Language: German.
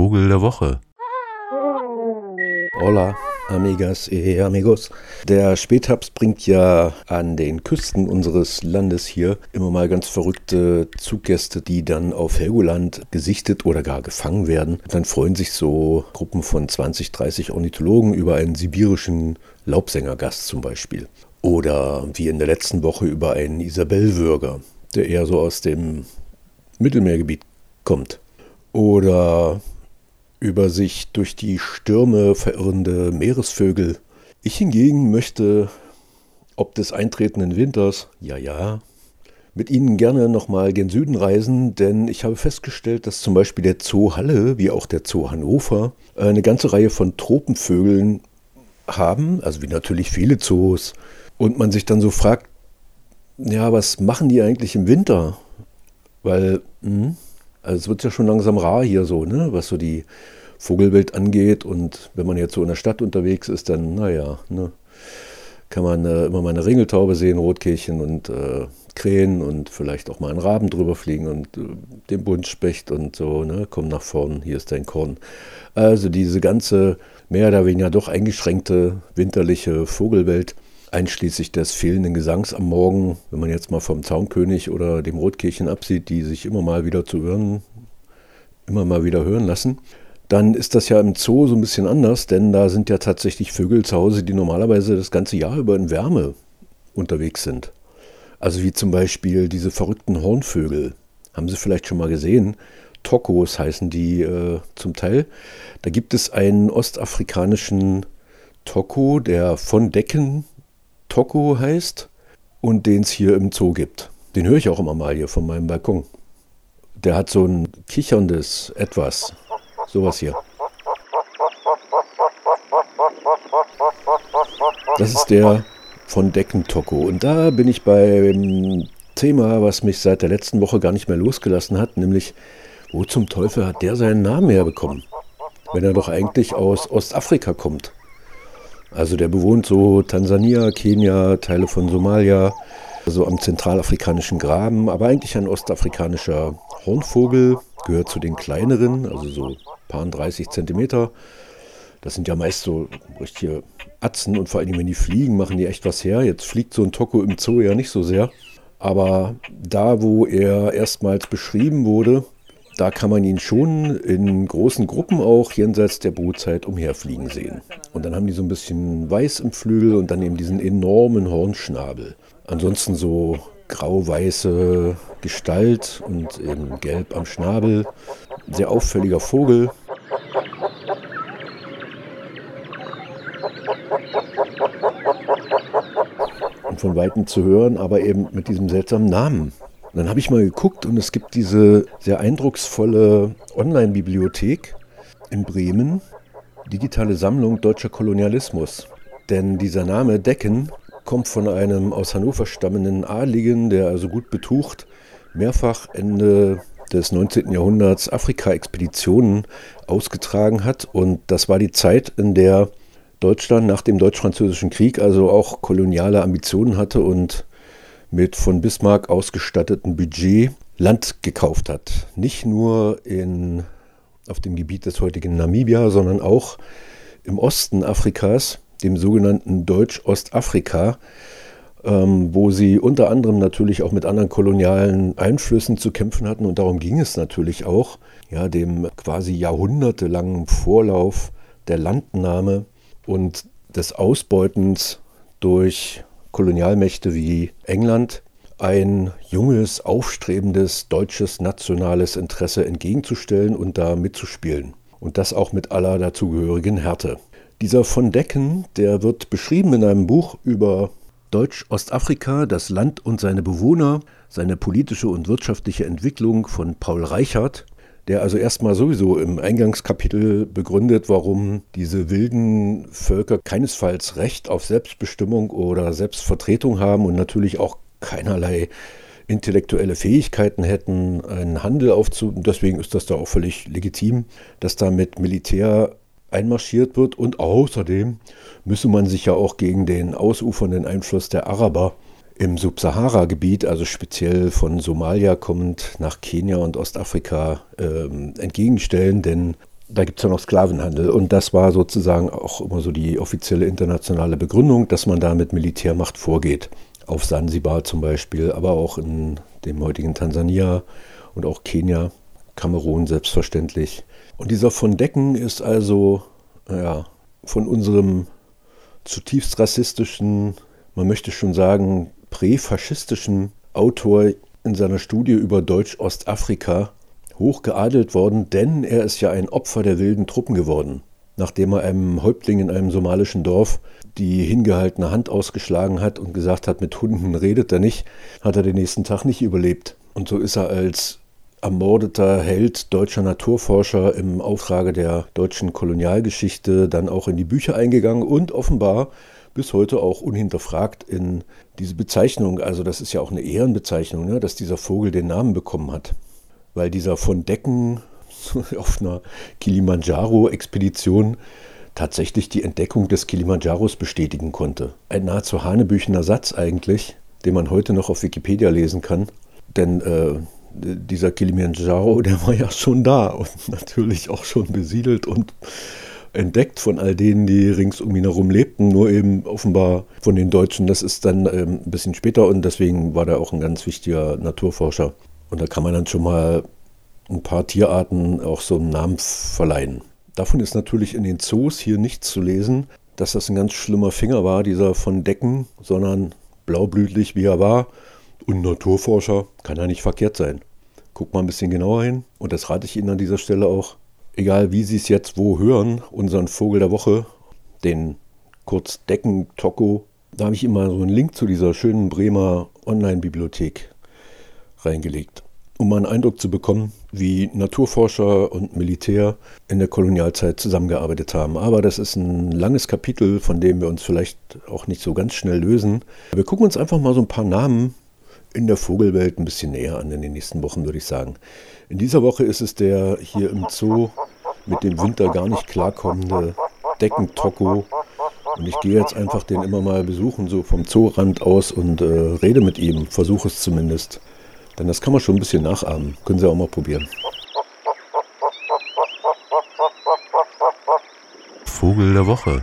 Vogel der Woche. Hola, amigas y amigos. Der Spätherbst bringt ja an den Küsten unseres Landes hier immer mal ganz verrückte Zuggäste, die dann auf Helgoland gesichtet oder gar gefangen werden. Dann freuen sich so Gruppen von 20, 30 Ornithologen über einen sibirischen Laubsängergast zum Beispiel. Oder wie in der letzten Woche über einen Isabellwürger, der eher so aus dem Mittelmeergebiet kommt. Oder über sich durch die Stürme verirrende Meeresvögel. Ich hingegen möchte, ob des eintretenden Winters, ja, ja, mit Ihnen gerne nochmal gen Süden reisen, denn ich habe festgestellt, dass zum Beispiel der Zoo Halle, wie auch der Zoo Hannover, eine ganze Reihe von Tropenvögeln haben, also wie natürlich viele Zoos, und man sich dann so fragt, ja, was machen die eigentlich im Winter? Weil, mh, hm, also es wird ja schon langsam rar hier so, ne, was so die Vogelwelt angeht. Und wenn man jetzt so in der Stadt unterwegs ist, dann, naja, ne, kann man äh, immer mal eine Ringeltaube sehen, Rotkehlchen und äh, Krähen und vielleicht auch mal einen Raben drüber fliegen und äh, den Buntspecht und so, ne, komm nach vorn, hier ist dein Korn. Also diese ganze mehr oder weniger doch eingeschränkte winterliche Vogelwelt einschließlich des fehlenden Gesangs am Morgen, wenn man jetzt mal vom Zaunkönig oder dem Rotkehlchen absieht, die sich immer mal wieder zu hören, immer mal wieder hören lassen, dann ist das ja im Zoo so ein bisschen anders, denn da sind ja tatsächlich Vögel zu Hause, die normalerweise das ganze Jahr über in Wärme unterwegs sind. Also wie zum Beispiel diese verrückten Hornvögel. Haben Sie vielleicht schon mal gesehen? Tokos heißen die äh, zum Teil. Da gibt es einen ostafrikanischen Toko, der von Decken Toko heißt und den es hier im Zoo gibt. Den höre ich auch immer mal hier von meinem Balkon. Der hat so ein kicherndes Etwas. Sowas hier. Das ist der von Deckentoko. Und da bin ich beim Thema, was mich seit der letzten Woche gar nicht mehr losgelassen hat, nämlich, wo zum Teufel hat der seinen Namen herbekommen? Wenn er doch eigentlich aus Ostafrika kommt. Also der bewohnt so Tansania, Kenia, Teile von Somalia, so am zentralafrikanischen Graben, aber eigentlich ein ostafrikanischer Hornvogel, gehört zu den kleineren, also so paar 30 Zentimeter. Das sind ja meist so richtige Atzen und vor allem, wenn die fliegen, machen die echt was her. Jetzt fliegt so ein Toko im Zoo ja nicht so sehr. Aber da, wo er erstmals beschrieben wurde, da kann man ihn schon in großen Gruppen auch jenseits der Brutzeit umherfliegen sehen. Und dann haben die so ein bisschen weiß im Flügel und dann eben diesen enormen Hornschnabel. Ansonsten so grau-weiße Gestalt und eben gelb am Schnabel. Sehr auffälliger Vogel. Und von Weitem zu hören, aber eben mit diesem seltsamen Namen. Und dann habe ich mal geguckt und es gibt diese sehr eindrucksvolle Online-Bibliothek in Bremen, digitale Sammlung deutscher Kolonialismus. Denn dieser Name Decken kommt von einem aus Hannover stammenden Adligen, der also gut betucht mehrfach Ende des 19. Jahrhunderts Afrika-Expeditionen ausgetragen hat. Und das war die Zeit, in der Deutschland nach dem Deutsch-Französischen Krieg also auch koloniale Ambitionen hatte und mit von Bismarck ausgestatteten Budget Land gekauft hat. Nicht nur in, auf dem Gebiet des heutigen Namibia, sondern auch im Osten Afrikas, dem sogenannten Deutsch-Ostafrika, ähm, wo sie unter anderem natürlich auch mit anderen kolonialen Einflüssen zu kämpfen hatten. Und darum ging es natürlich auch, ja, dem quasi jahrhundertelangen Vorlauf der Landnahme und des Ausbeutens durch Kolonialmächte wie England ein junges, aufstrebendes deutsches nationales Interesse entgegenzustellen und da mitzuspielen. Und das auch mit aller dazugehörigen Härte. Dieser von Decken, der wird beschrieben in einem Buch über Deutsch-Ostafrika, das Land und seine Bewohner, seine politische und wirtschaftliche Entwicklung von Paul Reichert der also erstmal sowieso im Eingangskapitel begründet, warum diese wilden Völker keinesfalls Recht auf Selbstbestimmung oder Selbstvertretung haben und natürlich auch keinerlei intellektuelle Fähigkeiten hätten, einen Handel aufzubauen. Deswegen ist das da auch völlig legitim, dass da mit Militär einmarschiert wird. Und außerdem müsse man sich ja auch gegen den ausufernden Einfluss der Araber im Subsahara-Gebiet, also speziell von Somalia kommend nach Kenia und Ostafrika, ähm, entgegenstellen. Denn da gibt es ja noch Sklavenhandel. Und das war sozusagen auch immer so die offizielle internationale Begründung, dass man da mit Militärmacht vorgeht. Auf Sansibar zum Beispiel, aber auch in dem heutigen Tansania und auch Kenia, Kamerun selbstverständlich. Und dieser von Decken ist also ja, von unserem zutiefst rassistischen, man möchte schon sagen, präfaschistischen Autor in seiner Studie über Deutsch-Ostafrika hoch geadelt worden, denn er ist ja ein Opfer der wilden Truppen geworden. Nachdem er einem Häuptling in einem somalischen Dorf die hingehaltene Hand ausgeschlagen hat und gesagt hat, mit Hunden redet er nicht, hat er den nächsten Tag nicht überlebt. Und so ist er als ermordeter Held deutscher Naturforscher im Auftrage der deutschen Kolonialgeschichte dann auch in die Bücher eingegangen und offenbar bis heute auch unhinterfragt in diese Bezeichnung, also das ist ja auch eine Ehrenbezeichnung, ne, dass dieser Vogel den Namen bekommen hat. Weil dieser von Decken auf einer Kilimanjaro-Expedition tatsächlich die Entdeckung des Kilimanjaros bestätigen konnte. Ein nahezu hanebüchener Satz eigentlich, den man heute noch auf Wikipedia lesen kann. Denn äh, dieser Kilimanjaro, der war ja schon da und natürlich auch schon besiedelt und entdeckt von all denen, die rings um ihn herum lebten, nur eben offenbar von den Deutschen. Das ist dann ähm, ein bisschen später und deswegen war der auch ein ganz wichtiger Naturforscher. Und da kann man dann schon mal ein paar Tierarten auch so einen Namen verleihen. Davon ist natürlich in den Zoos hier nichts zu lesen, dass das ein ganz schlimmer Finger war, dieser von Decken, sondern blaublütlich wie er war und Naturforscher kann ja nicht verkehrt sein. Guckt mal ein bisschen genauer hin und das rate ich Ihnen an dieser Stelle auch egal wie Sie es jetzt wo hören, unseren Vogel der Woche, den Kurzdecken Toko, da habe ich immer so einen Link zu dieser schönen Bremer Online-Bibliothek reingelegt, um mal einen Eindruck zu bekommen, wie Naturforscher und Militär in der Kolonialzeit zusammengearbeitet haben. Aber das ist ein langes Kapitel, von dem wir uns vielleicht auch nicht so ganz schnell lösen. Wir gucken uns einfach mal so ein paar Namen in der Vogelwelt ein bisschen näher an in den nächsten Wochen, würde ich sagen. In dieser Woche ist es der hier im Zoo mit dem Winter gar nicht klarkommende Deckentoko. Und ich gehe jetzt einfach den immer mal besuchen, so vom Zoorand aus und äh, rede mit ihm, versuche es zumindest. Denn das kann man schon ein bisschen nachahmen. Können Sie auch mal probieren. Vogel der Woche.